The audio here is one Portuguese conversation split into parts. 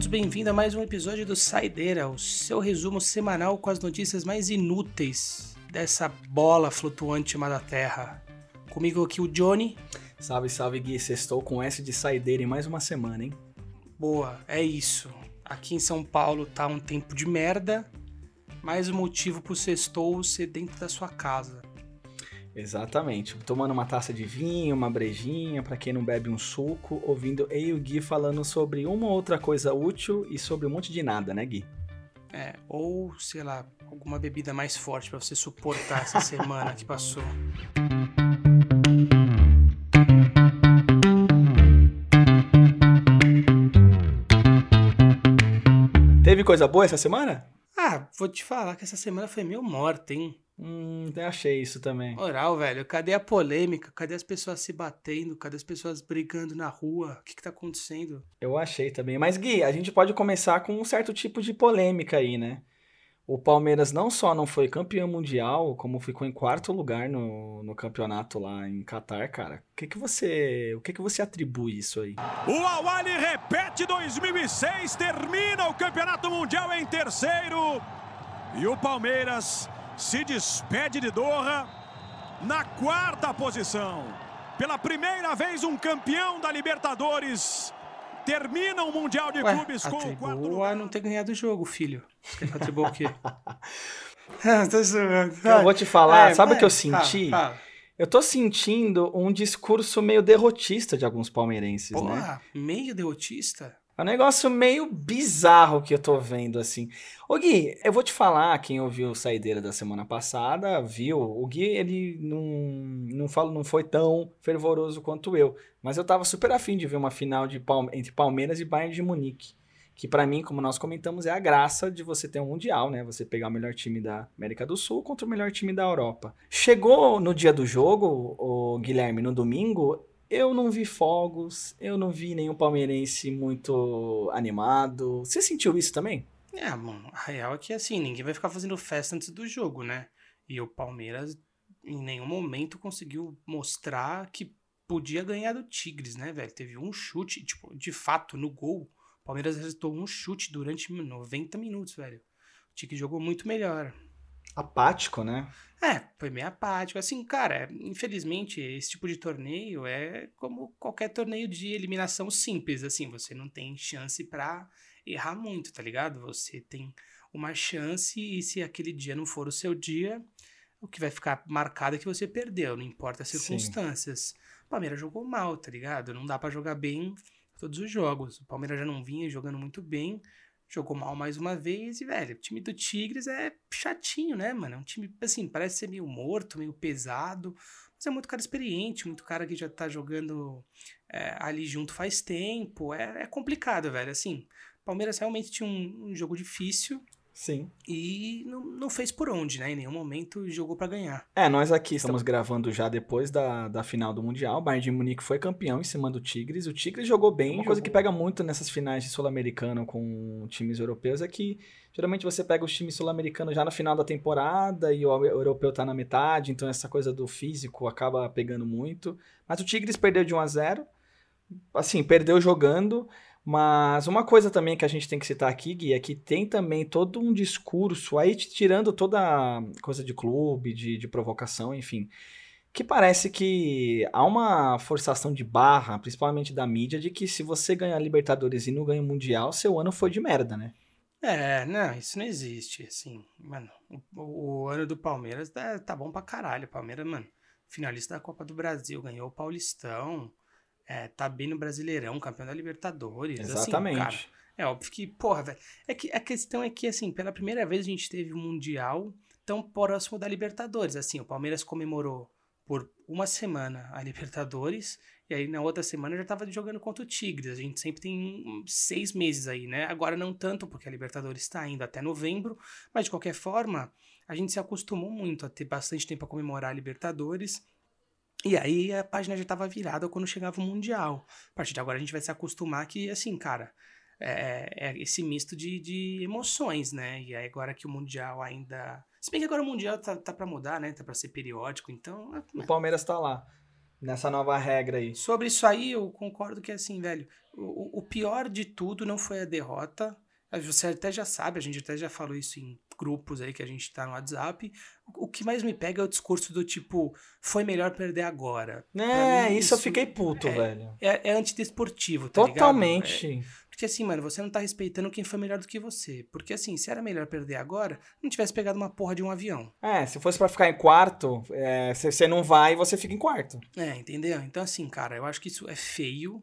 todos bem-vindos a mais um episódio do Saideira, o seu resumo semanal com as notícias mais inúteis dessa bola flutuante chamada Terra. Comigo aqui o Johnny. Salve, salve Gui, sextou com S de saideira em mais uma semana, hein? Boa, é isso. Aqui em São Paulo tá um tempo de merda, mais um motivo pro sextou ser dentro da sua casa. Exatamente. Tomando uma taça de vinho, uma brejinha, para quem não bebe um suco, ouvindo eu e o Gui falando sobre uma ou outra coisa útil e sobre um monte de nada, né, Gui? É, ou, sei lá, alguma bebida mais forte para você suportar essa semana que passou. Teve coisa boa essa semana? Ah, vou te falar que essa semana foi meio morta, hein? Hum, até achei isso também. Moral, velho, cadê a polêmica? Cadê as pessoas se batendo? Cadê as pessoas brigando na rua? O que, que tá acontecendo? Eu achei também. Mas, Gui, a gente pode começar com um certo tipo de polêmica aí, né? O Palmeiras não só não foi campeão mundial, como ficou em quarto lugar no, no campeonato lá em Catar, cara. O que, que você, o que, que você atribui isso aí? O Awali repete 2006, termina o campeonato mundial em terceiro. E o Palmeiras se despede de Doha na quarta posição. Pela primeira vez, um campeão da Libertadores termina o Mundial de Ué, Clubes com o quarto lugar. não ter ganhado o jogo, filho. Você atribua o quê? ah. Eu vou te falar, É, sabe o que eu senti? fala, fala. Eu tô sentindo um discurso meio derrotista de alguns palmeirenses, né? Porra, meio derrotista? É um negócio meio bizarro que eu tô vendo, assim. Ô Gui, eu vou te falar, quem ouviu o Saideira da semana passada, viu, o Gui, ele não, não, falo, não foi tão fervoroso quanto eu, mas eu tava super afim de ver uma final de Palme- entre Palmeiras e Bayern de Munique, que pra mim, como nós comentamos, é a graça de você ter um Mundial, né? Você pegar o melhor time da América do Sul contra o melhor time da Europa. Chegou no dia do jogo, o Guilherme, no domingo, eu não vi fogos, eu não vi nenhum palmeirense muito animado. Você sentiu isso também? É, mano, a real é que assim, ninguém vai ficar fazendo festa antes do jogo, né? E o Palmeiras em nenhum momento conseguiu mostrar que podia ganhar do Tigres, né, velho? Teve um chute, tipo, de fato, no gol, o Palmeiras resultou um chute durante 90 minutos, velho. O Tigres jogou muito melhor. Apático, né? É, foi meio apático. Assim, cara, infelizmente, esse tipo de torneio é como qualquer torneio de eliminação simples, assim, você não tem chance pra errar muito, tá ligado? Você tem uma chance e se aquele dia não for o seu dia, o que vai ficar marcado é que você perdeu, não importa as Sim. circunstâncias. O Palmeiras jogou mal, tá ligado? Não dá pra jogar bem todos os jogos. O Palmeiras já não vinha jogando muito bem, jogou mal mais uma vez e, velho, o time do Tigres é chatinho, né, mano? É um time, assim, parece ser meio morto, meio pesado, mas é muito cara experiente, muito cara que já tá jogando é, ali junto faz tempo. É, é complicado, velho. Assim, Palmeiras realmente tinha um, um jogo difícil Sim. e não, não fez por onde, né? Em nenhum momento jogou pra ganhar. É, nós aqui estamos gravando já depois da, da final do Mundial. O Bayern de Munique foi campeão em cima do Tigres. O Tigres jogou bem. Uma coisa que pega muito nessas finais de Sul-Americano com times europeus é que geralmente você pega os times sul-americanos já no final da temporada e o europeu tá na metade, então essa coisa do físico acaba pegando muito. Mas o Tigres perdeu de 1 a 0 Assim, perdeu jogando. Mas uma coisa também que a gente tem que citar aqui, Gui, é que tem também todo um discurso, aí tirando toda coisa de clube, de, de provocação, enfim, que parece que há uma forçação de barra, principalmente da mídia, de que se você ganhar Libertadores e não ganha o Mundial, seu ano foi de merda, né? É, não, isso não existe, assim, mano, o, o ano do Palmeiras tá, tá bom pra caralho, o Palmeiras, mano, finalista da Copa do Brasil, ganhou o Paulistão, é, tá bem no Brasileirão, campeão da Libertadores, Exatamente. assim, cara, é óbvio que, porra, velho, é que a questão é que, assim, pela primeira vez a gente teve um Mundial tão próximo da Libertadores, assim, o Palmeiras comemorou por uma semana a Libertadores, e aí na outra semana já tava jogando contra o Tigres. A gente sempre tem seis meses aí, né? Agora não tanto, porque a Libertadores está indo até novembro, mas de qualquer forma, a gente se acostumou muito a ter bastante tempo a comemorar a Libertadores. E aí a página já estava virada quando chegava o Mundial. A partir de agora a gente vai se acostumar que, assim, cara, é, é esse misto de, de emoções, né? E aí agora que o Mundial ainda. Se bem que agora o Mundial tá, tá pra mudar, né? Tá pra ser periódico, então. O Palmeiras tá lá. Nessa nova regra aí. Sobre isso aí, eu concordo que assim, velho, o, o pior de tudo não foi a derrota. Você até já sabe, a gente até já falou isso em grupos aí que a gente tá no WhatsApp. O que mais me pega é o discurso do tipo, foi melhor perder agora. É, mim, isso, eu fiquei puto, é, velho. É, é antidesportivo, tá Totalmente. ligado? É, porque assim, mano, você não tá respeitando quem foi melhor do que você. Porque assim, se era melhor perder agora, não tivesse pegado uma porra de um avião. É, se fosse para ficar em quarto, você é, não vai e você fica em quarto. É, entendeu? Então assim, cara, eu acho que isso é feio,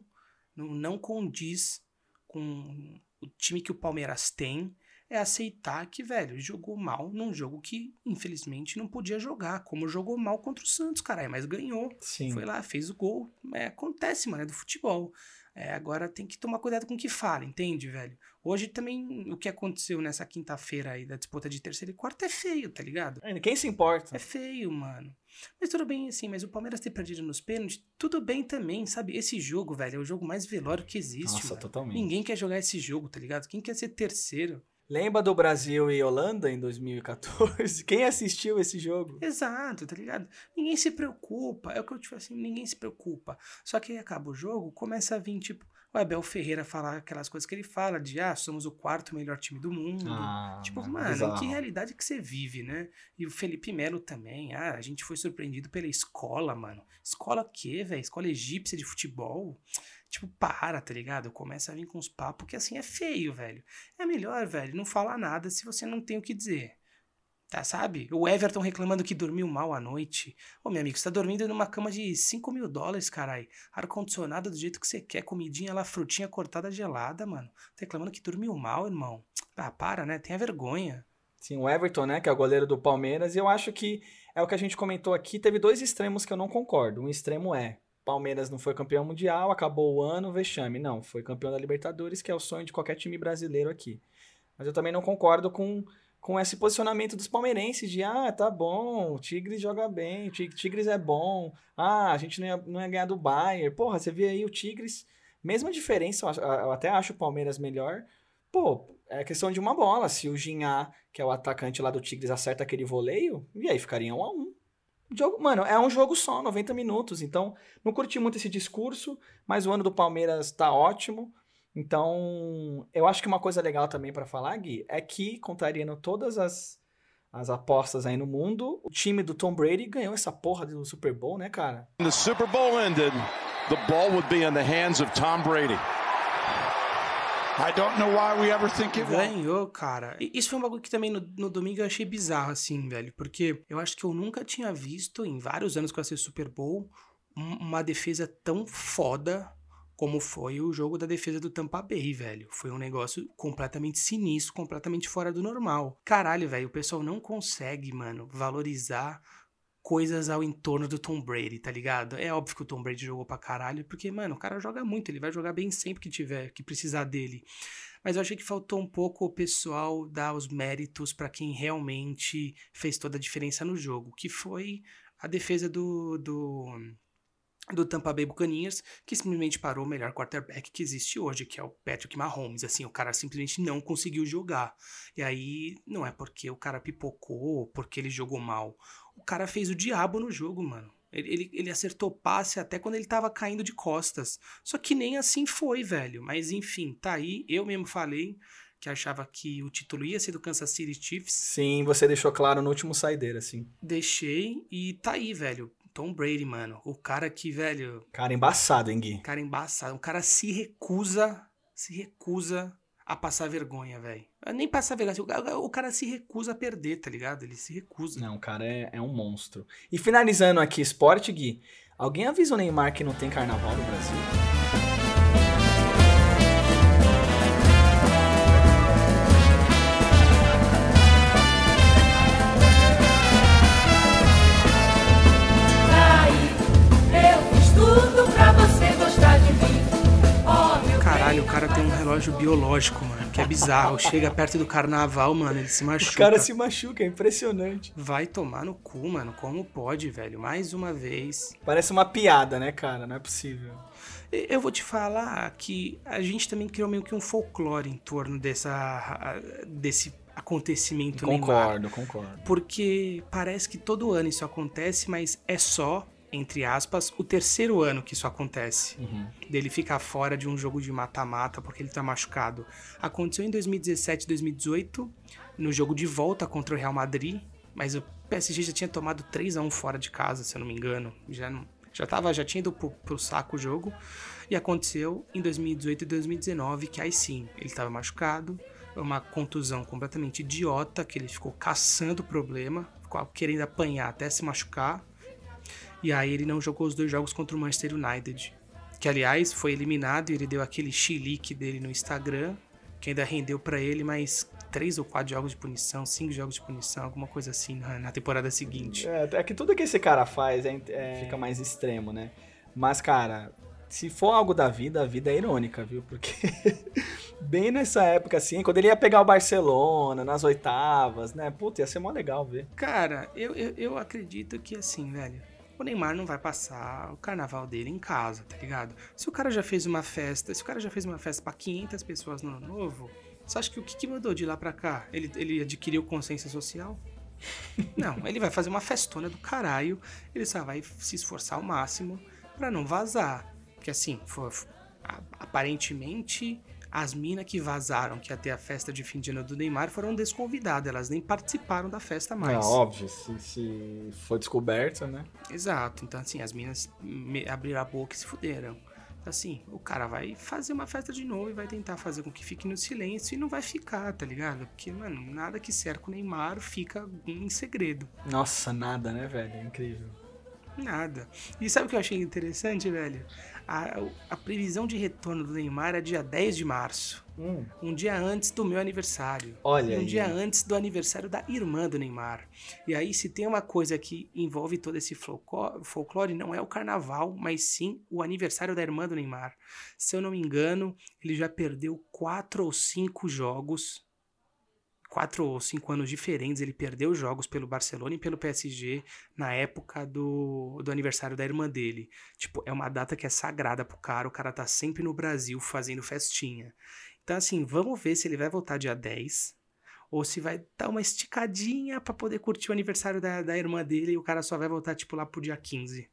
não, não condiz com o time que o Palmeiras tem é aceitar que, velho, jogou mal num jogo que, infelizmente, não podia jogar. Como jogou mal contra o Santos, caralho, mas ganhou. Sim. Foi lá, fez o gol. É, acontece, mano, é do futebol. É, agora tem que tomar cuidado com o que fala, entende, velho? Hoje também o que aconteceu nessa quinta-feira aí da disputa de terceiro e quarto é feio, tá ligado? É, quem se importa? É feio, mano. Mas tudo bem, assim, mas o Palmeiras ter perdido nos pênaltis, tudo bem também, sabe? Esse jogo, velho, é o jogo mais velório que existe. Nossa, mano. totalmente. Ninguém quer jogar esse jogo, tá ligado? Quem quer ser terceiro? Lembra do Brasil e Holanda em 2014? Quem assistiu esse jogo? Exato, tá ligado? Ninguém se preocupa. É o que eu te falo assim, ninguém se preocupa. Só que aí acaba o jogo, começa a vir, tipo, o Abel Ferreira falar aquelas coisas que ele fala, de ah, somos o quarto melhor time do mundo. Ah, tipo, mano, bizarro. que realidade que você vive, né? E o Felipe Melo também. Ah, a gente foi surpreendido pela escola, mano. Escola o quê, velho? Escola egípcia de futebol? Tipo, para, tá ligado? Começa a vir com os papos que assim é feio, velho. É melhor, velho, não falar nada se você não tem o que dizer. Tá, sabe? O Everton reclamando que dormiu mal à noite. Ô, meu amigo, você tá dormindo numa cama de 5 mil dólares, carai. Ar-condicionado do jeito que você quer, comidinha lá, frutinha cortada gelada, mano. Tá reclamando que dormiu mal, irmão. Ah, para, né? Tenha vergonha. Sim, o Everton, né, que é o goleiro do Palmeiras, e eu acho que é o que a gente comentou aqui, teve dois extremos que eu não concordo. Um extremo é, Palmeiras não foi campeão mundial, acabou o ano, vexame. Não, foi campeão da Libertadores, que é o sonho de qualquer time brasileiro aqui. Mas eu também não concordo com, com esse posicionamento dos palmeirenses de ah, tá bom, o Tigres joga bem, o Tigres é bom, ah, a gente não ia, não ia ganhar do Bayern. Porra, você vê aí o Tigres, mesma diferença, eu, até acho o Palmeiras melhor. Pô, é questão de uma bola. Se o Ginhá, que é o atacante lá do Tigres, acerta aquele voleio, e aí ficaria um a um. Jogo, mano, é um jogo só, 90 minutos. Então, não curti muito esse discurso, mas o ano do Palmeiras tá ótimo. Então, eu acho que uma coisa legal também para falar, Gui, é que, contrariando todas as, as apostas aí no mundo, o time do Tom Brady ganhou essa porra do Super Bowl, né, cara? The Super Bowl ended, the ball would be in the hands of Tom Brady. Ganhou, cara. E isso foi um bagulho que também no, no, domingo eu achei bizarro, assim, velho. Porque eu acho que eu nunca tinha visto, em vários anos que eu assisti Super Bowl, uma defesa tão foda como foi o jogo da defesa do Tampa Bay, velho. Foi um negócio completamente sinistro, completamente fora do normal. Caralho, velho, o pessoal não consegue, mano, valorizar coisas ao entorno do Tom Brady, tá ligado? É óbvio que o Tom Brady jogou pra caralho, porque, mano, o cara joga muito, ele vai jogar bem sempre que tiver, que precisar dele. Mas eu achei que faltou um pouco o pessoal dar os méritos para quem realmente fez toda a diferença no jogo, que foi a defesa do, do do Tampa Bay Buccaneers, que simplesmente parou o melhor quarterback que existe hoje, que é o Patrick Mahomes. Assim, o cara simplesmente não conseguiu jogar. E aí, não é porque o cara pipocou, porque ele jogou mal. O cara fez o diabo no jogo, mano. Ele, ele, ele, acertou passe até quando ele tava caindo de costas. Só que nem assim foi, velho. Mas enfim, tá aí. Eu mesmo falei que achava que o título ia ser do Kansas City Chiefs. Sim, você deixou claro no último saideira, assim. Deixei e tá aí, velho. Tom Brady, mano. O cara que, velho. Cara embaçado, hein, Gui? Cara embaçado. O cara se recusa, se recusa a passar vergonha, velho. Nem passar vergonha. O cara se recusa a perder, tá ligado? Ele se recusa. Não, o cara é, é um monstro. E finalizando aqui, esporte, Gui. Alguém avisa o Neymar que não tem carnaval no Brasil? Relógio biológico, mano, que é bizarro. Chega perto do carnaval, mano, ele se machuca. O cara se machuca, é impressionante. Vai tomar no cu, mano. Como pode, velho? Mais uma vez. Parece uma piada, né, cara? Não é possível. Eu vou te falar que a gente também criou meio que um folclore em torno dessa, desse acontecimento Concordo, Neymar. concordo. Porque parece que todo ano isso acontece, mas é só entre aspas, o terceiro ano que isso acontece. Uhum. Dele ficar fora de um jogo de mata-mata porque ele tá machucado. Aconteceu em 2017 2018, no jogo de volta contra o Real Madrid, mas o PSG já tinha tomado 3 a 1 fora de casa, se eu não me engano. Já não, já tava, já tinha ido pro, pro saco o jogo. E aconteceu em 2018 e 2019, que aí sim, ele tava machucado, uma contusão completamente idiota, que ele ficou caçando o problema, ficou querendo apanhar até se machucar. E aí ele não jogou os dois jogos contra o Manchester United. Que aliás foi eliminado e ele deu aquele chilique dele no Instagram, que ainda rendeu para ele mais três ou quatro jogos de punição, cinco jogos de punição, alguma coisa assim na, na temporada seguinte. É, é, que tudo que esse cara faz é, é, fica mais extremo, né? Mas, cara, se for algo da vida, a vida é irônica, viu? Porque bem nessa época, assim, quando ele ia pegar o Barcelona nas oitavas, né? Puta, ia ser mó legal ver. Cara, eu, eu, eu acredito que assim, velho. O Neymar não vai passar o carnaval dele em casa, tá ligado? Se o cara já fez uma festa, se o cara já fez uma festa para 500 pessoas no ano novo, você acha que o que, que mudou de lá pra cá? Ele, ele adquiriu consciência social? Não, ele vai fazer uma festona do caralho, ele só vai se esforçar ao máximo para não vazar. Porque assim, for, aparentemente as minas que vazaram que ter a festa de fim de ano do Neymar foram desconvidadas, elas nem participaram da festa mais. É óbvio, se, se foi descoberto, né? Exato, então assim, as minas abriram a boca e se fuderam. Então, assim, o cara vai fazer uma festa de novo e vai tentar fazer com que fique no silêncio e não vai ficar, tá ligado? Porque, mano, nada que cerca o Neymar fica em segredo. Nossa, nada, né, velho? É incrível. Nada. E sabe o que eu achei interessante, velho? A, a previsão de retorno do Neymar é dia 10 de março. Hum. Um dia antes do meu aniversário. Olha. Um aí. dia antes do aniversário da irmã do Neymar. E aí, se tem uma coisa que envolve todo esse folclore, não é o carnaval, mas sim o aniversário da irmã do Neymar. Se eu não me engano, ele já perdeu quatro ou cinco jogos quatro ou cinco anos diferentes, ele perdeu jogos pelo Barcelona e pelo PSG na época do, do aniversário da irmã dele. Tipo, é uma data que é sagrada pro cara, o cara tá sempre no Brasil fazendo festinha. Então, assim, vamos ver se ele vai voltar dia 10 ou se vai dar uma esticadinha para poder curtir o aniversário da, da irmã dele e o cara só vai voltar, tipo, lá pro dia 15.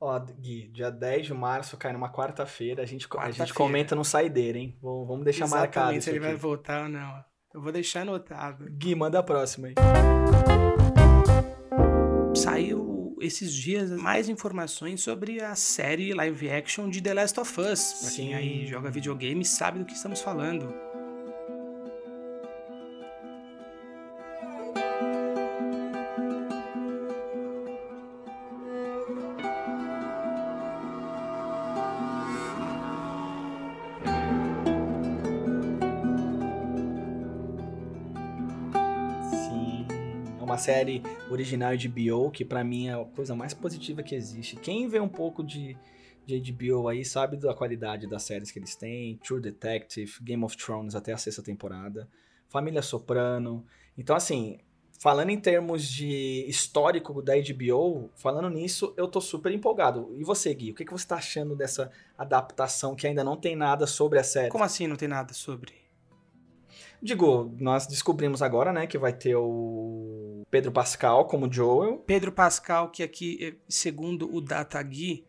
Ó, Gui, dia 10 de março cai numa quarta-feira, a gente, quarta a gente comenta no saideira, hein? Vamos deixar Exatamente, marcado se ele aqui. vai voltar ou não. Eu vou deixar anotado. Gui, manda a próxima aí. Saiu esses dias mais informações sobre a série live action de The Last of Us. Pra quem aí joga videogame sabe do que estamos falando. Uma série original de HBO, que para mim é a coisa mais positiva que existe. Quem vê um pouco de, de HBO aí sabe da qualidade das séries que eles têm. True Detective, Game of Thrones até a sexta temporada, Família Soprano. Então, assim, falando em termos de histórico da HBO, falando nisso, eu tô super empolgado. E você, Gui, o que, que você tá achando dessa adaptação que ainda não tem nada sobre a série? Como assim não tem nada sobre? Digo, nós descobrimos agora, né, que vai ter o Pedro Pascal como Joel. Pedro Pascal, que aqui, segundo o Datagui,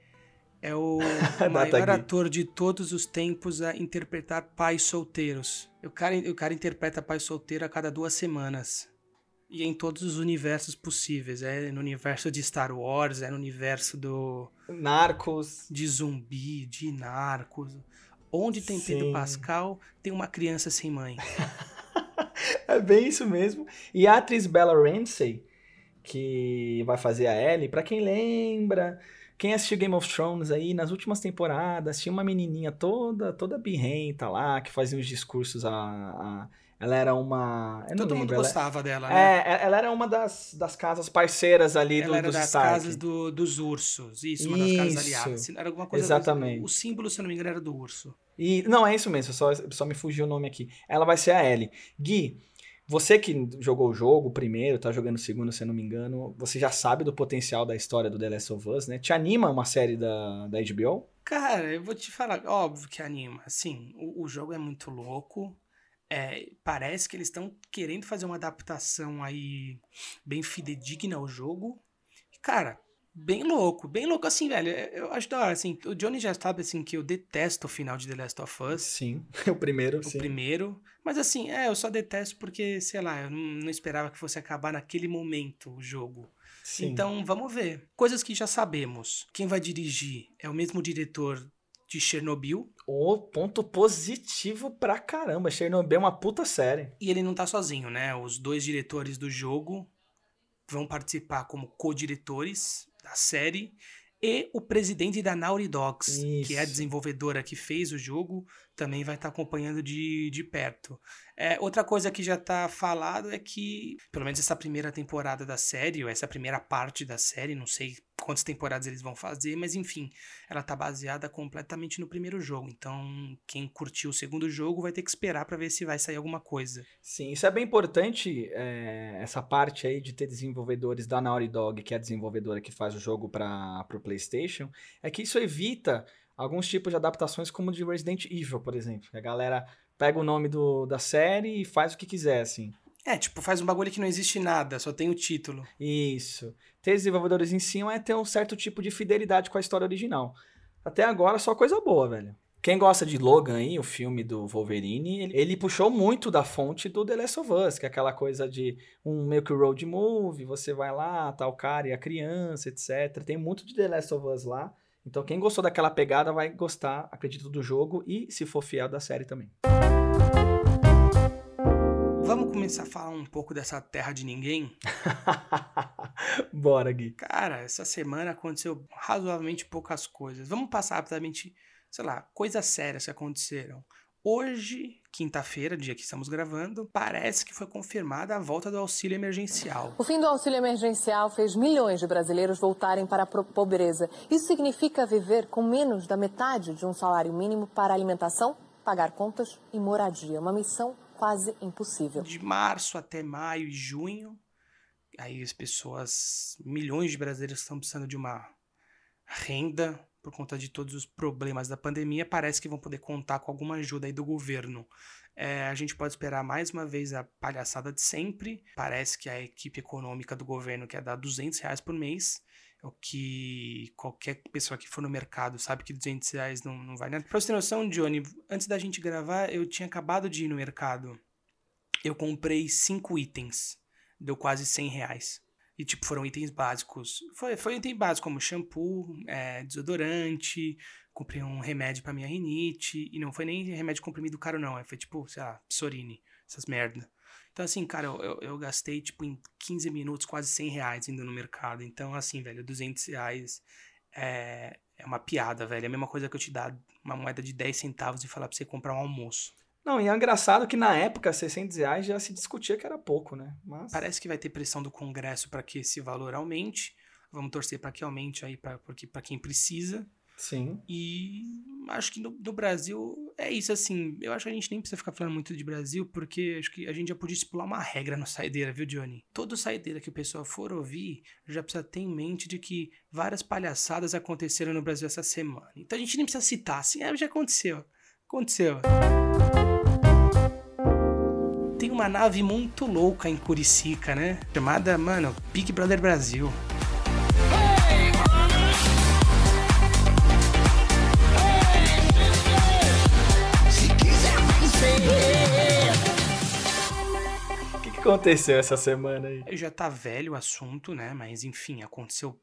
é o maior ator de todos os tempos a interpretar pais solteiros. O cara, o cara interpreta pai solteiro a cada duas semanas. E em todos os universos possíveis. É no universo de Star Wars, é no universo do. Narcos. De zumbi, de narcos. Onde tem Sim. Pedro Pascal, tem uma criança sem mãe. é bem isso mesmo. E a atriz Bella Ramsey, que vai fazer a Ellie, para quem lembra, quem assistiu Game of Thrones aí, nas últimas temporadas, tinha uma menininha toda toda birrenta lá, que fazia uns discursos a, a ela era uma. Todo lembro, mundo ela... gostava dela, né? É, ela era uma das, das casas parceiras ali ela do, era dos das Stark. casas do, dos ursos. Isso, uma das casas aliadas. Era alguma coisa. Exatamente. O símbolo, se eu não me engano, era do urso. E, não, é isso mesmo, só, só me fugiu o nome aqui. Ela vai ser a Ellie. Gui, você que jogou o jogo primeiro, tá jogando o segundo, se eu não me engano, você já sabe do potencial da história do The Last of Us, né? Te anima uma série da, da HBO? Cara, eu vou te falar, óbvio que anima. Assim, o, o jogo é muito louco. É, parece que eles estão querendo fazer uma adaptação aí bem fidedigna ao jogo. E, cara, bem louco, bem louco assim, velho. Eu acho da hora, assim, o Johnny já sabe, assim, que eu detesto o final de The Last of Us. Sim, o primeiro, O sim. primeiro. Mas assim, é, eu só detesto porque, sei lá, eu não, não esperava que fosse acabar naquele momento o jogo. Sim. Então, vamos ver. Coisas que já sabemos. Quem vai dirigir é o mesmo diretor de Chernobyl. O ponto positivo pra caramba. Chernobyl é uma puta série. E ele não tá sozinho, né? Os dois diretores do jogo vão participar como co-diretores da série. E o presidente da Naughty Dogs, que é a Isso. desenvolvedora que fez o jogo, também vai estar acompanhando de, de perto. É, outra coisa que já tá falado é que, pelo menos essa primeira temporada da série, ou essa primeira parte da série, não sei quantas temporadas eles vão fazer, mas enfim, ela tá baseada completamente no primeiro jogo. Então, quem curtiu o segundo jogo vai ter que esperar pra ver se vai sair alguma coisa. Sim, isso é bem importante, é, essa parte aí de ter desenvolvedores da Naughty Dog, que é a desenvolvedora que faz o jogo para o PlayStation, é que isso evita alguns tipos de adaptações, como de Resident Evil, por exemplo. A galera pega o nome do, da série e faz o que quiser, assim. É, tipo, faz um bagulho que não existe nada, só tem o título. Isso. Ter desenvolvedores em cima é ter um certo tipo de fidelidade com a história original. Até agora, só coisa boa, velho. Quem gosta de Logan aí, o filme do Wolverine, ele, ele puxou muito da fonte do The Last of Us, que é aquela coisa de um meio que road movie, você vai lá, tá o cara e a criança, etc. Tem muito de The Last of Us lá. Então quem gostou daquela pegada vai gostar, acredito, do jogo e, se for fiel, da série também. Vamos começar a falar um pouco dessa terra de ninguém? Bora, Gui. Cara, essa semana aconteceu razoavelmente poucas coisas. Vamos passar rapidamente, sei lá, coisas sérias que aconteceram. Hoje, quinta-feira, dia que estamos gravando, parece que foi confirmada a volta do auxílio emergencial. O fim do auxílio emergencial fez milhões de brasileiros voltarem para a pobreza. Isso significa viver com menos da metade de um salário mínimo para alimentação, pagar contas e moradia. Uma missão quase impossível. De março até maio e junho, aí as pessoas, milhões de brasileiros estão precisando de uma renda por conta de todos os problemas da pandemia, parece que vão poder contar com alguma ajuda aí do governo. É, a gente pode esperar mais uma vez a palhaçada de sempre. Parece que a equipe econômica do governo quer dar 200 reais por mês, o que qualquer pessoa que for no mercado sabe que 200 reais não, não vai nada. Pra você ter noção, Johnny, antes da gente gravar, eu tinha acabado de ir no mercado. Eu comprei cinco itens, deu quase 100 reais. E, tipo, foram itens básicos. Foi, foi item básico, como shampoo, é, desodorante, comprei um remédio pra minha rinite. E não foi nem remédio comprimido caro, não. Foi tipo, sei lá, Psorine, essas merda. Então, assim, cara, eu, eu, eu gastei, tipo, em 15 minutos, quase 100 reais indo no mercado. Então, assim, velho, 200 reais é, é uma piada, velho. É a mesma coisa que eu te dar uma moeda de 10 centavos e falar pra você comprar um almoço. Não, e é engraçado que na época 600 reais já se discutia que era pouco, né? Mas... Parece que vai ter pressão do Congresso para que esse valor aumente. Vamos torcer para que aumente aí para porque para quem precisa. Sim. E acho que no, no Brasil é isso assim. Eu acho que a gente nem precisa ficar falando muito de Brasil, porque acho que a gente já podia estipular uma regra no saideira, viu, Johnny? Todo saideira que o pessoal for ouvir já precisa ter em mente de que várias palhaçadas aconteceram no Brasil essa semana. Então a gente nem precisa citar, assim, ah, já aconteceu. Aconteceu. Tem uma nave muito louca em Curicica, né? Chamada, mano, Big Brother Brasil. Aconteceu essa semana aí? Já tá velho o assunto, né? Mas enfim, aconteceu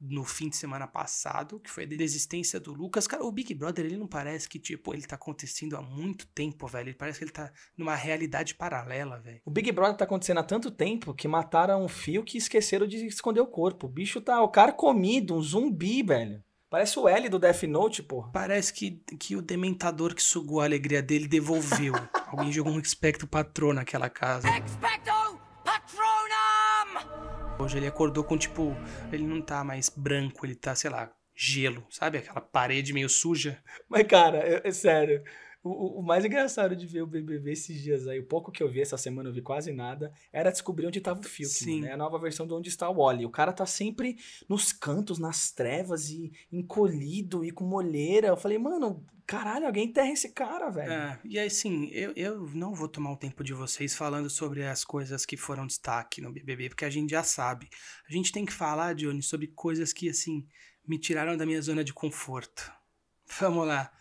no fim de semana passado, que foi a desistência do Lucas. Cara, o Big Brother, ele não parece que, tipo, ele tá acontecendo há muito tempo, velho. Ele parece que ele tá numa realidade paralela, velho. O Big Brother tá acontecendo há tanto tempo que mataram um fio que esqueceram de esconder o corpo. O bicho tá o cara comido, um zumbi, velho. Parece o L do Death Note, porra. Parece que, que o dementador que sugou a alegria dele devolveu. Alguém jogou um espectro patrão naquela casa. Expecto Patronum! Hoje ele acordou com, tipo, ele não tá mais branco, ele tá, sei lá, gelo, sabe? Aquela parede meio suja. Mas, cara, é, é sério. O, o, mais engraçado de ver o BBB esses dias aí, o pouco que eu vi essa semana, eu vi quase nada, era descobrir onde tava o Fiuk, né? A nova versão de Onde Está o Wally. O cara tá sempre nos cantos, nas trevas e encolhido e com molheira. Eu falei, mano, caralho, alguém enterra esse cara, velho. É, e assim, eu, eu não vou tomar o tempo de vocês falando sobre as coisas que foram destaque no BBB, porque a gente já sabe. A gente tem que falar, Johnny, sobre coisas que, assim, me tiraram da minha zona de conforto. Vamos lá.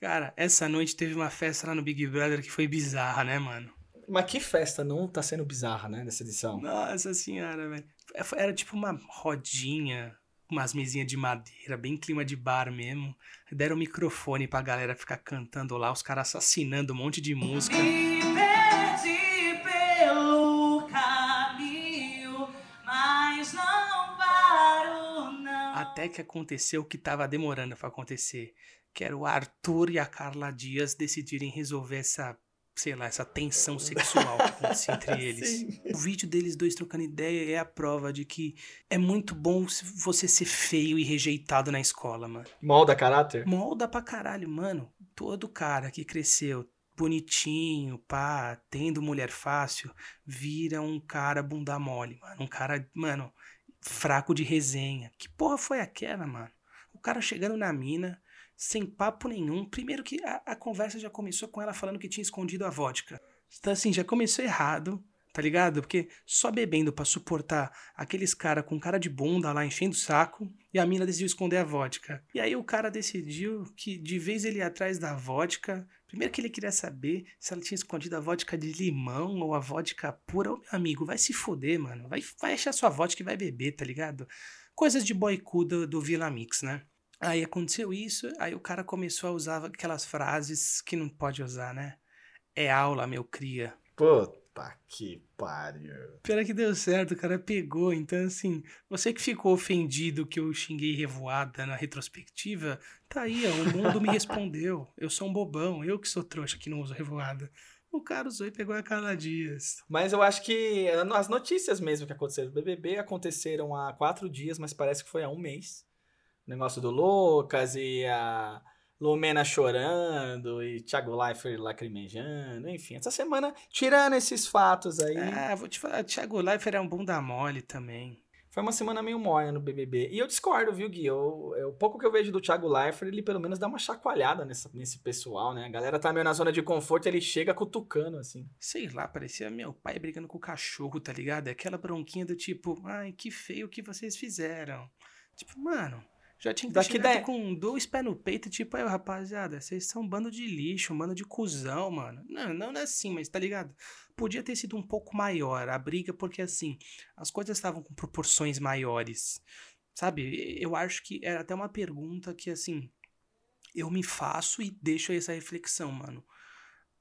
Cara, essa noite teve uma festa lá no Big Brother que foi bizarra, né, mano? Mas que festa não tá sendo bizarra, né, nessa edição? Nossa senhora, velho. É, era tipo uma rodinha, umas mesinhas de madeira, bem clima de bar mesmo. Deram um microfone pra galera ficar cantando lá, os caras assassinando um monte de música. Até que aconteceu o que tava demorando pra acontecer que era o Arthur e a Carla Dias decidirem resolver essa, sei lá, essa tensão sexual que acontecia entre eles. Sim. O vídeo deles dois trocando ideia é a prova de que é muito bom você ser feio e rejeitado na escola, mano. Molda caráter? Molda pra caralho, mano. Todo cara que cresceu bonitinho, pá, tendo mulher fácil, vira um cara bunda mole, mano. Um cara, mano, fraco de resenha. Que porra foi aquela, mano? O cara chegando na mina, sem papo nenhum. Primeiro que a, a, conversa já começou com ela falando que tinha escondido a vodka. Então, assim, já começou errado, tá ligado? Porque só bebendo para suportar aqueles cara com cara de bunda lá enchendo o saco e a mina decidiu esconder a vodka. E aí o cara decidiu que de vez ele ir atrás da vodka, primeiro que ele queria saber se ela tinha escondido a vodka de limão ou a vodka pura. Ô, meu amigo, vai se foder, mano. Vai, vai achar sua vodka e vai beber, tá ligado? Coisas de boicu do, do Vila Mix, né? Aí aconteceu isso, aí o cara começou a usar aquelas frases que não pode usar, né? É aula, meu cria. Puta que pariu. Pior que deu certo, o cara pegou. Então, assim, você que ficou ofendido que eu xinguei revoada na retrospectiva, tá aí, ó, o mundo me respondeu. Eu sou um bobão, eu que sou trouxa que não uso revoada. O cara usou e pegou a Carla Dias. Mas eu acho que as notícias mesmo que aconteceram do BBB aconteceram há quatro dias, mas parece que foi há um mês negócio do Lucas e a Lumena chorando e Thiago Leifert lacrimejando, enfim. Essa semana, tirando esses fatos aí. Ah, vou te falar, Thiago Leifert é um bunda mole também. Foi uma semana meio morna no BBB. E eu discordo, viu, Gui? Eu, eu, o pouco que eu vejo do Thiago Leifert, ele pelo menos dá uma chacoalhada nessa, nesse pessoal, né? A galera tá meio na zona de conforto, ele chega cutucando, assim. Sei lá, parecia meu pai brigando com o cachorro, tá ligado? É aquela bronquinha do tipo, ai, que feio que vocês fizeram. Tipo, mano, já tinha que Daqui da... com dois pés no peito, tipo, aí, rapaziada, vocês são um bando de lixo, um bando de cuzão, mano. Não, não é assim, mas tá ligado? Podia ter sido um pouco maior a briga, porque assim, as coisas estavam com proporções maiores. Sabe? Eu acho que era até uma pergunta que, assim, eu me faço e deixo essa reflexão, mano.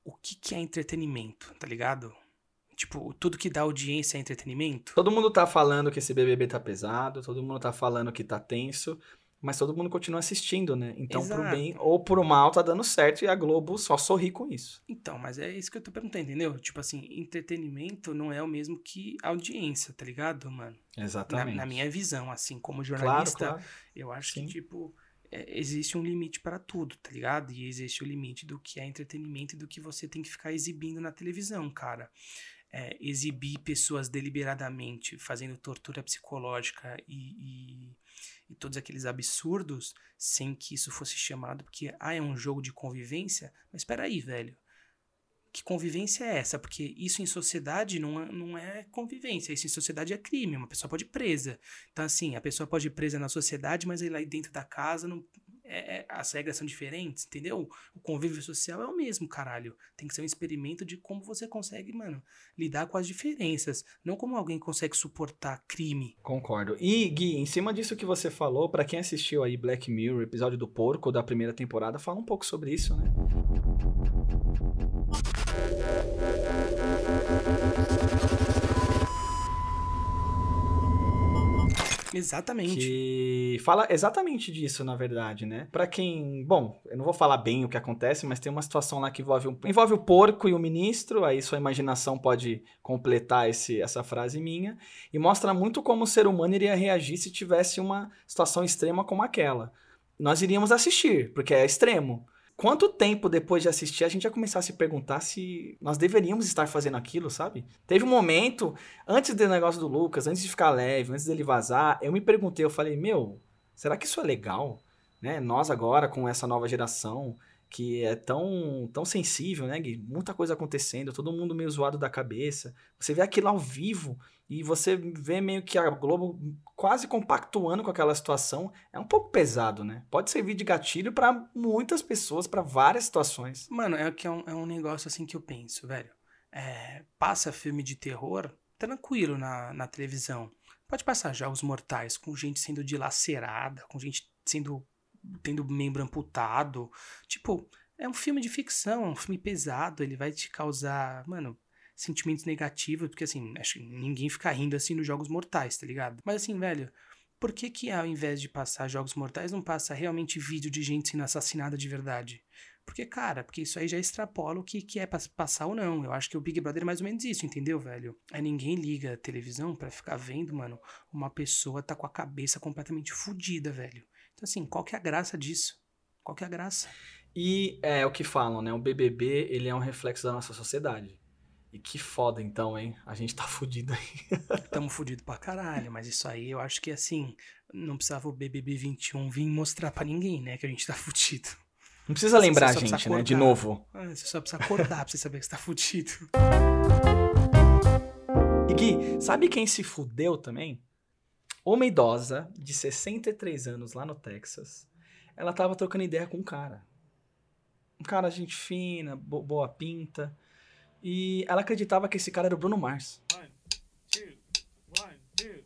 O que, que é entretenimento, tá ligado? Tipo, tudo que dá audiência é entretenimento? Todo mundo tá falando que esse BBB tá pesado, todo mundo tá falando que tá tenso, mas todo mundo continua assistindo, né? Então, Exato. pro bem ou pro mal, tá dando certo e a Globo só sorri com isso. Então, mas é isso que eu tô perguntando, entendeu? Tipo assim, entretenimento não é o mesmo que audiência, tá ligado, mano? Exatamente. Na, na minha visão, assim, como jornalista, claro, claro. eu acho Sim. que, tipo, é, existe um limite para tudo, tá ligado? E existe o limite do que é entretenimento e do que você tem que ficar exibindo na televisão, cara. É, exibir pessoas deliberadamente fazendo tortura psicológica e, e e todos aqueles absurdos sem que isso fosse chamado, porque ah, é um jogo de convivência. Mas espera aí, velho. Que convivência é essa? Porque isso em sociedade não é, não é convivência, isso em sociedade é crime, uma pessoa pode ir presa. Então, assim, a pessoa pode ir presa na sociedade, mas aí lá dentro da casa não, é, é, as regras são diferentes, entendeu? O convívio social é o mesmo, caralho. Tem que ser um experimento de como você consegue, mano, lidar com as diferenças. Não como alguém consegue suportar crime. Concordo. E, Gui, em cima disso que você falou, para quem assistiu aí Black Mirror, episódio do porco da primeira temporada, fala um pouco sobre isso, né? Exatamente. Que fala exatamente disso, na verdade, né? Para quem. Bom, eu não vou falar bem o que acontece, mas tem uma situação lá que envolve, um, envolve o porco e o ministro, aí sua imaginação pode completar esse, essa frase minha, e mostra muito como o ser humano iria reagir se tivesse uma situação extrema como aquela. Nós iríamos assistir, porque é extremo. Quanto tempo depois de assistir a gente ia começar a se perguntar se nós deveríamos estar fazendo aquilo, sabe? Teve um momento, antes do negócio do Lucas, antes de ficar leve, antes dele vazar, eu me perguntei, eu falei, meu, será que isso é legal? Né? Nós agora, com essa nova geração, que é tão, tão sensível, né, Gui? Muita coisa acontecendo, todo mundo meio zoado da cabeça. Você vê aquilo ao vivo e você vê meio que a Globo quase compactuando com aquela situação. É um pouco pesado, né? Pode servir de gatilho para muitas pessoas, para várias situações. Mano, é que é um, é um negócio assim que eu penso, velho. É, passa filme de terror tranquilo na, na televisão. Pode passar jogos mortais com gente sendo dilacerada, com gente sendo tendo membro amputado. Tipo, é um filme de ficção, é um filme pesado, ele vai te causar, mano, sentimentos negativos, porque assim, acho que ninguém fica rindo assim nos Jogos Mortais, tá ligado? Mas assim, velho, por que que ao invés de passar Jogos Mortais não passa realmente vídeo de gente sendo assassinada de verdade? Porque, cara, porque isso aí já extrapola o que, que é passar ou não. Eu acho que o Big Brother é mais ou menos isso, entendeu, velho? Aí ninguém liga a televisão para ficar vendo, mano, uma pessoa tá com a cabeça completamente fodida, velho. Então, assim, qual que é a graça disso? Qual que é a graça? E é o que falam, né? O BBB, ele é um reflexo da nossa sociedade. E que foda, então, hein? A gente tá fudido aí. Tamo fudido pra caralho, mas isso aí eu acho que, assim, não precisava o BBB 21 vir mostrar pra ninguém, né? Que a gente tá fudido. Não precisa lembrar a gente, né? De novo. Ah, você só precisa acordar pra você saber que você tá fudido. E Gui, sabe quem se fudeu também? Uma idosa de 63 anos lá no Texas, ela tava trocando ideia com um cara. Um cara gente fina, bo boa pinta. E ela acreditava que esse cara era o Bruno Mars. One, two, one, two,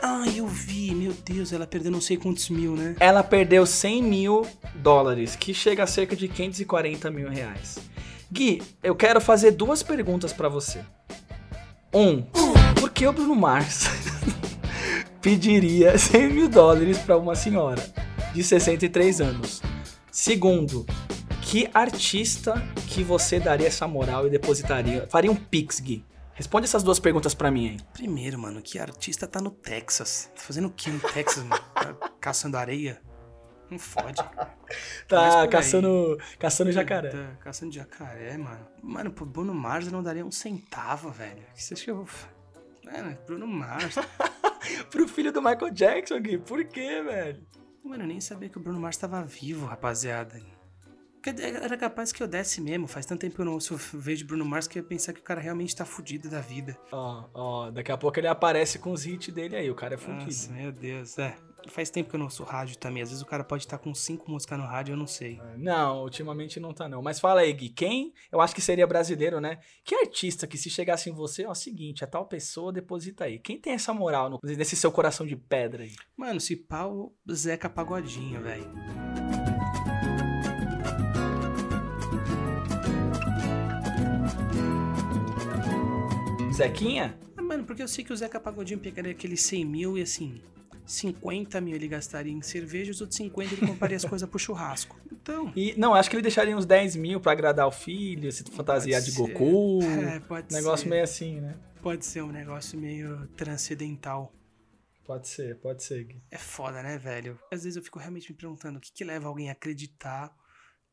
Ah, eu vi, meu Deus, ela perdeu não sei quantos mil, né? Ela perdeu 100 mil dólares, que chega a cerca de 540 mil reais. Gui, eu quero fazer duas perguntas para você. Um, por que o Bruno Mars pediria 100 mil dólares para uma senhora de 63 anos? Segundo, que artista que você daria essa moral e depositaria? Faria um pix, Gui. Responde essas duas perguntas para mim aí. Primeiro, mano, que artista tá no Texas? Tá fazendo o que no Texas, mano? Tá caçando areia? Não fode. tá caçando, caçando jacaré. Tá caçando jacaré, mano. Mano, pro Bruno Mars eu não daria um centavo, velho. Você acha que eu. Mano, Bruno Mars. pro filho do Michael Jackson, Gui. Por quê, velho? Mano, eu nem sabia que o Bruno Mars tava vivo, rapaziada. Era capaz que eu desse mesmo. Faz tanto tempo que eu não ouço, vejo Bruno Mars que eu ia pensar que o cara realmente tá fudido da vida. Ó, ó, daqui a pouco ele aparece com os hits dele aí. O cara é fudido. Nossa, meu Deus. É, Faz tempo que eu não ouço rádio também. Às vezes o cara pode estar com cinco músicas no rádio, eu não sei. É, não, ultimamente não tá não. Mas fala aí, Gui, quem, eu acho que seria brasileiro, né? Que artista que se chegasse em você, ó, é o seguinte, a tal pessoa deposita aí. Quem tem essa moral no, nesse seu coração de pedra aí? Mano, se pau, Zeca Pagodinho, velho. Zequinha? Ah, mano, porque eu sei que o Zeca Pagodinho pegaria aqueles 100 mil e assim 50 mil ele gastaria em cerveja, os outros 50 ele compraria as coisas pro churrasco. Então. E, não, acho que ele deixaria uns 10 mil pra agradar o filho, se fantasiar de Goku. É, pode negócio ser. meio assim, né? Pode ser um negócio meio transcendental. Pode ser, pode ser. Gui. É foda, né, velho? Às vezes eu fico realmente me perguntando o que, que leva alguém a acreditar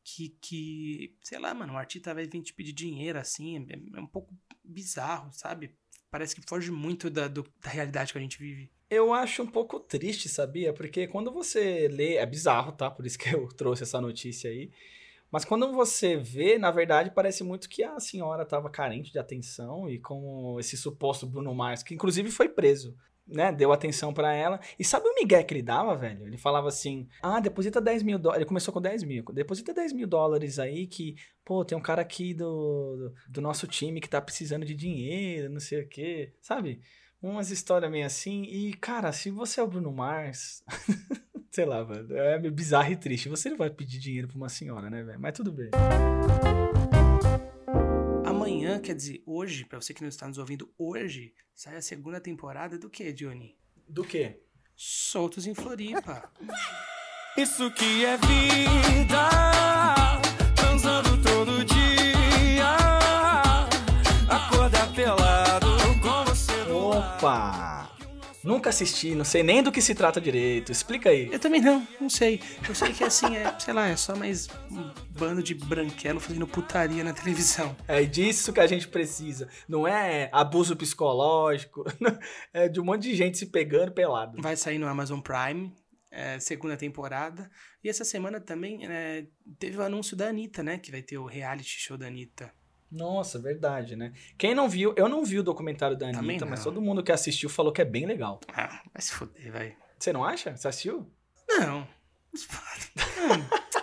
que, que, sei lá, mano, um artista vai vir te pedir dinheiro assim. É, é um pouco bizarro, sabe? Parece que foge muito da, do, da realidade que a gente vive. Eu acho um pouco triste, sabia? Porque quando você lê. É bizarro, tá? Por isso que eu trouxe essa notícia aí. Mas quando você vê, na verdade, parece muito que a senhora estava carente de atenção e com esse suposto Bruno Mars, que inclusive foi preso, né? Deu atenção para ela. E sabe o migué que ele dava, velho? Ele falava assim: ah, deposita 10 mil dólares. Ele começou com 10 mil. Deposita 10 mil dólares aí que, pô, tem um cara aqui do, do nosso time que tá precisando de dinheiro, não sei o quê, sabe? Umas histórias meio assim. E, cara, se você é o Bruno Mars. sei lá, mano. É bizarro e triste. Você não vai pedir dinheiro pra uma senhora, né, velho? Mas tudo bem. Amanhã, quer dizer, hoje, pra você que não está nos ouvindo, hoje sai a segunda temporada do que, Johnny? Do que? Soltos em Floripa. Isso que é vida, Opa! Nunca assisti, não sei nem do que se trata direito. Explica aí. Eu também não, não sei. Eu sei que assim, é, sei lá, é só mais um bando de branquelo fazendo putaria na televisão. É disso que a gente precisa. Não é abuso psicológico, é de um monte de gente se pegando pelado. Vai sair no Amazon Prime, é, segunda temporada. E essa semana também é, teve o anúncio da Anitta, né? Que vai ter o reality show da Anitta. Nossa, verdade, né? Quem não viu, eu não vi o documentário da Anitta, mas todo mundo que assistiu falou que é bem legal. Ah, vai se fuder, vai. Você não acha? Você assistiu? Não.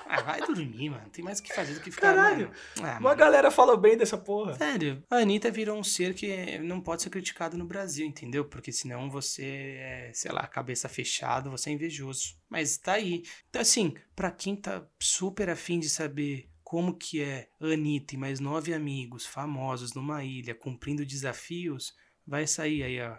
Ah, vai dormir, mano. Tem mais o que fazer do que ficar. Caralho, mano. Ah, Uma mano. galera falou bem dessa porra. Sério, a Anitta virou um ser que não pode ser criticado no Brasil, entendeu? Porque senão você é, sei lá, cabeça fechada, você é invejoso. Mas tá aí. Então, assim, pra quem tá super afim de saber como que é Anitta e mais nove amigos famosos numa ilha cumprindo desafios, vai sair aí, ó.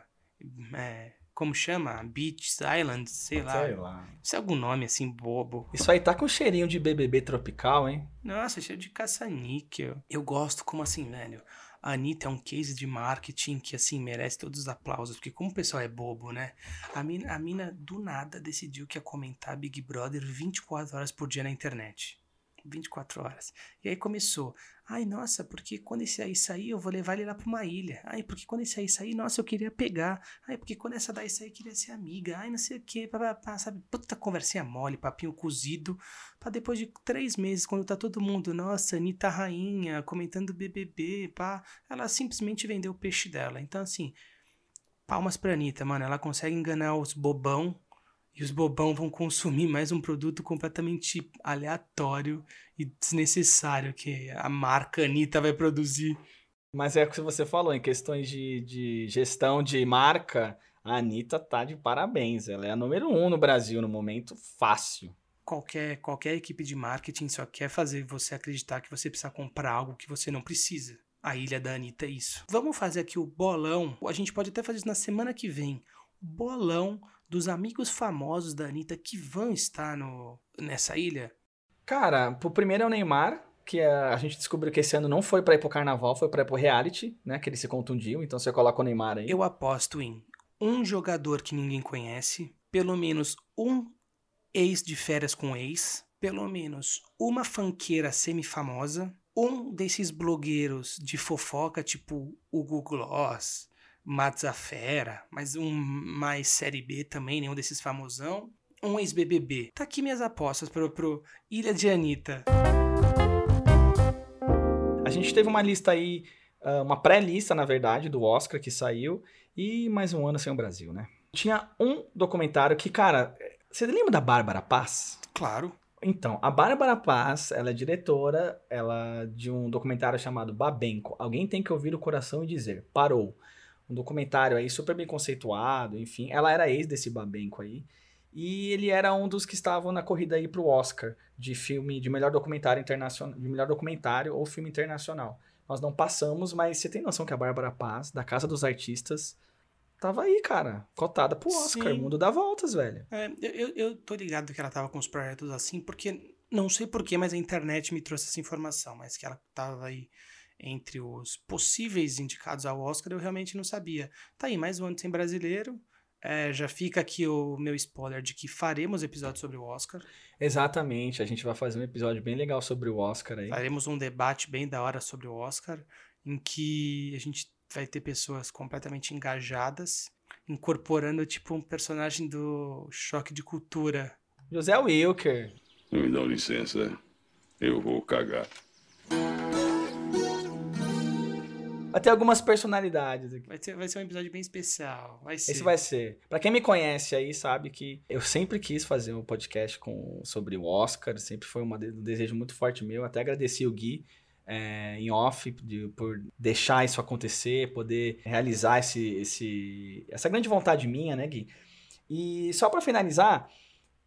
é, como chama? Beach Island, sei lá. Sei lá. Isso é algum nome assim bobo. Isso aí tá com cheirinho de BBB tropical, hein? Nossa, cheio de caça-níquel. Eu gosto como assim, velho. A Anitta é um case de marketing que, assim, merece todos os aplausos. Porque como o pessoal é bobo, né? A mina, a mina do nada decidiu que ia comentar Big Brother 24 horas por dia na internet. 24 horas. E aí começou. Ai, nossa, porque quando esse aí sair, eu vou levar ele lá pra uma ilha. Ai, porque quando esse aí sair, nossa, eu queria pegar. Ai, porque quando essa daí sair, eu queria ser amiga. Ai, não sei o que. Sabe? Puta conversinha mole, papinho cozido. Pra depois de três meses, quando tá todo mundo, nossa, Anitta rainha, comentando BBB, pá. Ela simplesmente vendeu o peixe dela. Então, assim, palmas pra Anitta, mano. Ela consegue enganar os bobão. E os bobão vão consumir mais um produto completamente aleatório e desnecessário que a marca Anitta vai produzir. Mas é o que você falou, em questões de, de gestão de marca, a Anitta tá de parabéns. Ela é a número um no Brasil no momento, fácil. Qualquer, qualquer equipe de marketing só quer fazer você acreditar que você precisa comprar algo que você não precisa. A ilha da Anitta é isso. Vamos fazer aqui o bolão. A gente pode até fazer isso na semana que vem. O bolão dos amigos famosos da Anitta que vão estar no, nessa ilha. Cara, o primeiro é o Neymar, que é- a gente descobriu que esse ano não foi pra ir pro carnaval, foi pra ir pro reality, né? Que ele se contundiu, então você coloca o Neymar aí. Eu aposto em um jogador que ninguém conhece, pelo menos um ex de férias com ex, pelo menos uma fanqueira semi-famosa, um desses blogueiros de fofoca, tipo o Google Gloss, Matzafera, mas um mais série B também, nenhum desses famosão, um ex-BBB. Tá aqui minhas apostas pro, pro Ilha de Anitta. A gente teve uma lista aí, ah, uma pré-lista, na verdade, do Oscar que saiu, e mais um ano sem o Brasil, né? Tinha um documentário que, cara, você lembra da Bárbara Paz? Claro. Então, a Bárbara Paz, ela é diretora ela de um documentário chamado Babenco. Alguém tem que ouvir o coração e dizer, parou. Um documentário aí super bem conceituado, enfim. Ela era ex desse Babenco aí. E ele era um dos que estavam na corrida aí pro Oscar de filme de melhor documentário internacional, de melhor documentário ou filme internacional. Nós não passamos, mas você tem noção que a Bárbara Paz, da Casa dos Artistas, tava aí, cara, cotada pro Oscar, Sim. mundo dá voltas, velho. É, eu, eu, eu tô ligado que ela tava com os projetos assim, porque não sei porquê, mas a internet me trouxe essa informação, mas que ela tava aí entre os possíveis indicados ao Oscar, eu realmente não sabia. Tá aí, mais um ano sem brasileiro. É, já fica aqui o meu spoiler de que faremos episódio sobre o Oscar. Exatamente, a gente vai fazer um episódio bem legal sobre o Oscar aí. Faremos um debate bem da hora sobre o Oscar, em que a gente vai ter pessoas completamente engajadas, incorporando tipo um personagem do choque de cultura. José Wilker. Me dá licença, eu vou cagar. Vai ter algumas personalidades aqui. Vai ser, vai ser um episódio bem especial. Vai ser. Esse vai ser. Pra quem me conhece aí, sabe que eu sempre quis fazer um podcast com, sobre o Oscar. Sempre foi uma um desejo muito forte meu. Até agradeci o Gui é, em off de- por deixar isso acontecer, poder realizar esse, esse, essa grande vontade minha, né, Gui? E só pra finalizar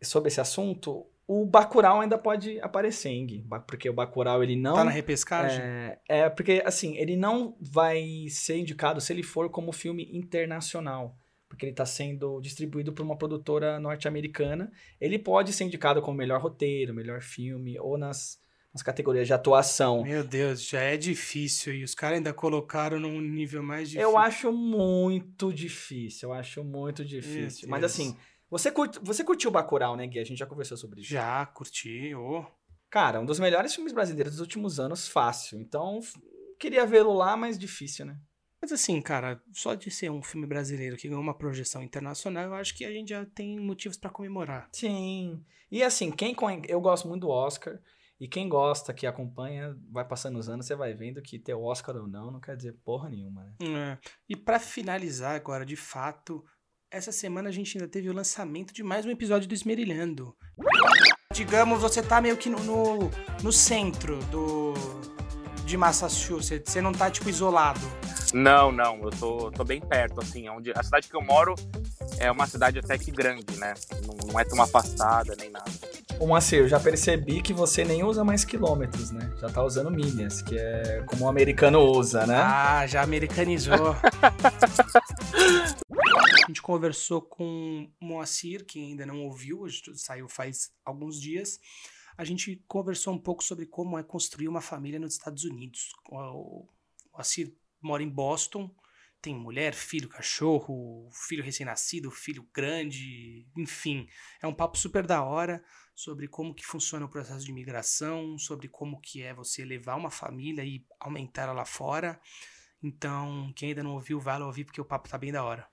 sobre esse assunto, o Bacurau ainda pode aparecer? Ba- Porque o Bacurau, ele não... Tá na repescagem? É, é, porque, assim, ele não vai ser indicado se ele for como filme internacional. Porque ele está sendo distribuído por uma produtora norte-americana. Ele pode ser indicado como melhor roteiro, melhor filme, ou nas nas categorias de atuação. Meu Deus, já é difícil e os caras ainda colocaram num nível mais difícil. Eu acho muito difícil, eu acho muito difícil. Mas assim, você, curte, você curtiu Bacurau, né, Gui? A gente já conversou sobre isso. Já curti, ô. Cara, um dos melhores filmes brasileiros dos últimos anos, fácil. Então, queria vê-lo lá, mas difícil, né? Mas assim, cara, só de ser um filme brasileiro que ganhou uma projeção internacional, eu acho que a gente já tem motivos pra comemorar. Sim. E assim, quem eu gosto muito do Oscar. E quem gosta, que acompanha, vai passando os anos, você vai vendo que ter Oscar ou não não quer dizer porra nenhuma, né? É. E pra finalizar agora, de fato, essa semana a gente ainda teve o lançamento de mais um episódio do Esmerilhando. Digamos, você tá meio que no, no, no centro do de Massachusetts, você não tá, tipo, isolado. Não, não, eu tô, tô bem perto, assim, onde a cidade que eu moro é uma cidade até que grande, né? Não, não é tão afastada nem nada. Ô, Moacir, eu já percebi que você nem usa mais quilômetros, né? Já tá usando milhas, que é como o americano usa, né? Ah, já americanizou. gente conversou com Moacir, que ainda não ouviu, saiu faz alguns dias. A gente conversou um pouco sobre como é construir uma família nos Estados Unidos. O Moacir mora em Boston, tem mulher, filho, cachorro, filho recém-nascido, filho grande, enfim. É um papo super da hora sobre como que funciona o processo de imigração, sobre como que é você levar uma família e aumentar ela lá fora. Então, quem ainda não ouviu, vai lá ouvir, porque o papo tá bem da hora.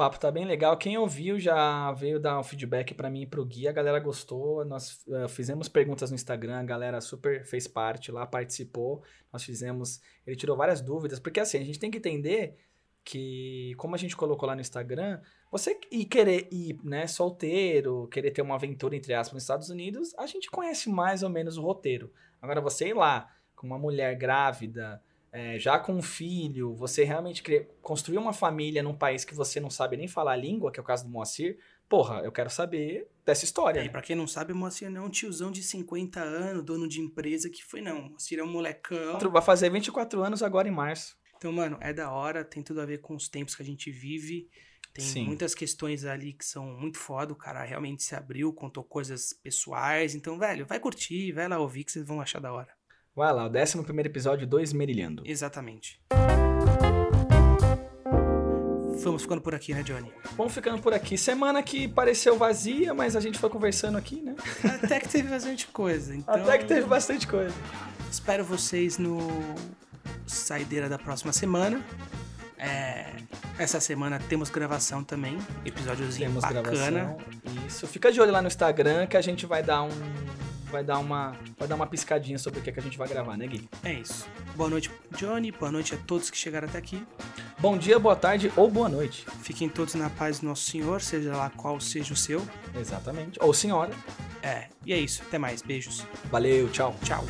Papo tá bem legal. Quem ouviu já veio dar um feedback pra mim e pro Gui. A galera gostou. Nós eh, fizemos perguntas no Instagram. A galera super fez parte lá, participou. Nós fizemos. Ele tirou várias dúvidas. Porque assim, a gente tem que entender que, como a gente colocou lá no Instagram, você ir querer ir, né, solteiro, querer ter uma aventura, entre aspas, nos Estados Unidos, a gente conhece mais ou menos o roteiro. Agora, você ir lá com uma mulher grávida, é, já com um filho, você realmente querer construir uma família num país que você não sabe nem falar a língua, que é o caso do Moacir, porra, eu quero saber dessa história. E né? pra quem não sabe, o Moacir não é um tiozão de 50 anos, dono de empresa que foi, não. O Moacir é um molecão. Vai fazer 24 anos agora em março. Então, mano, é da hora, tem tudo a ver com os tempos que a gente vive. Tem Sim. muitas questões ali que são muito foda. O cara realmente se abriu, contou coisas pessoais. Então, velho, vai curtir, vai lá ouvir que vocês vão achar da hora. Vai lá, o 11 episódio, dois Merilhando. Exatamente. Vamos ficando por aqui, né, Johnny? Vamos ficando por aqui. Semana que pareceu vazia, mas a gente foi conversando aqui, né? Até que teve bastante coisa. Então, Até que teve bastante coisa. Espero vocês no Saideira da próxima semana. É, essa semana temos gravação também, episódiozinho Temos bacana. gravação. Isso. Fica de olho lá no Instagram que a gente vai dar um. Vai dar uma. Vai dar uma piscadinha sobre o que, é que a gente vai gravar, né, Gui? É isso. Boa noite, Johnny. Boa noite a todos que chegaram até aqui. Bom dia, boa tarde ou boa noite. Fiquem todos na paz do nosso Senhor, seja lá qual seja o seu. Exatamente. Ou senhora. É, e é isso. Até mais. Beijos. Valeu, tchau. Tchau.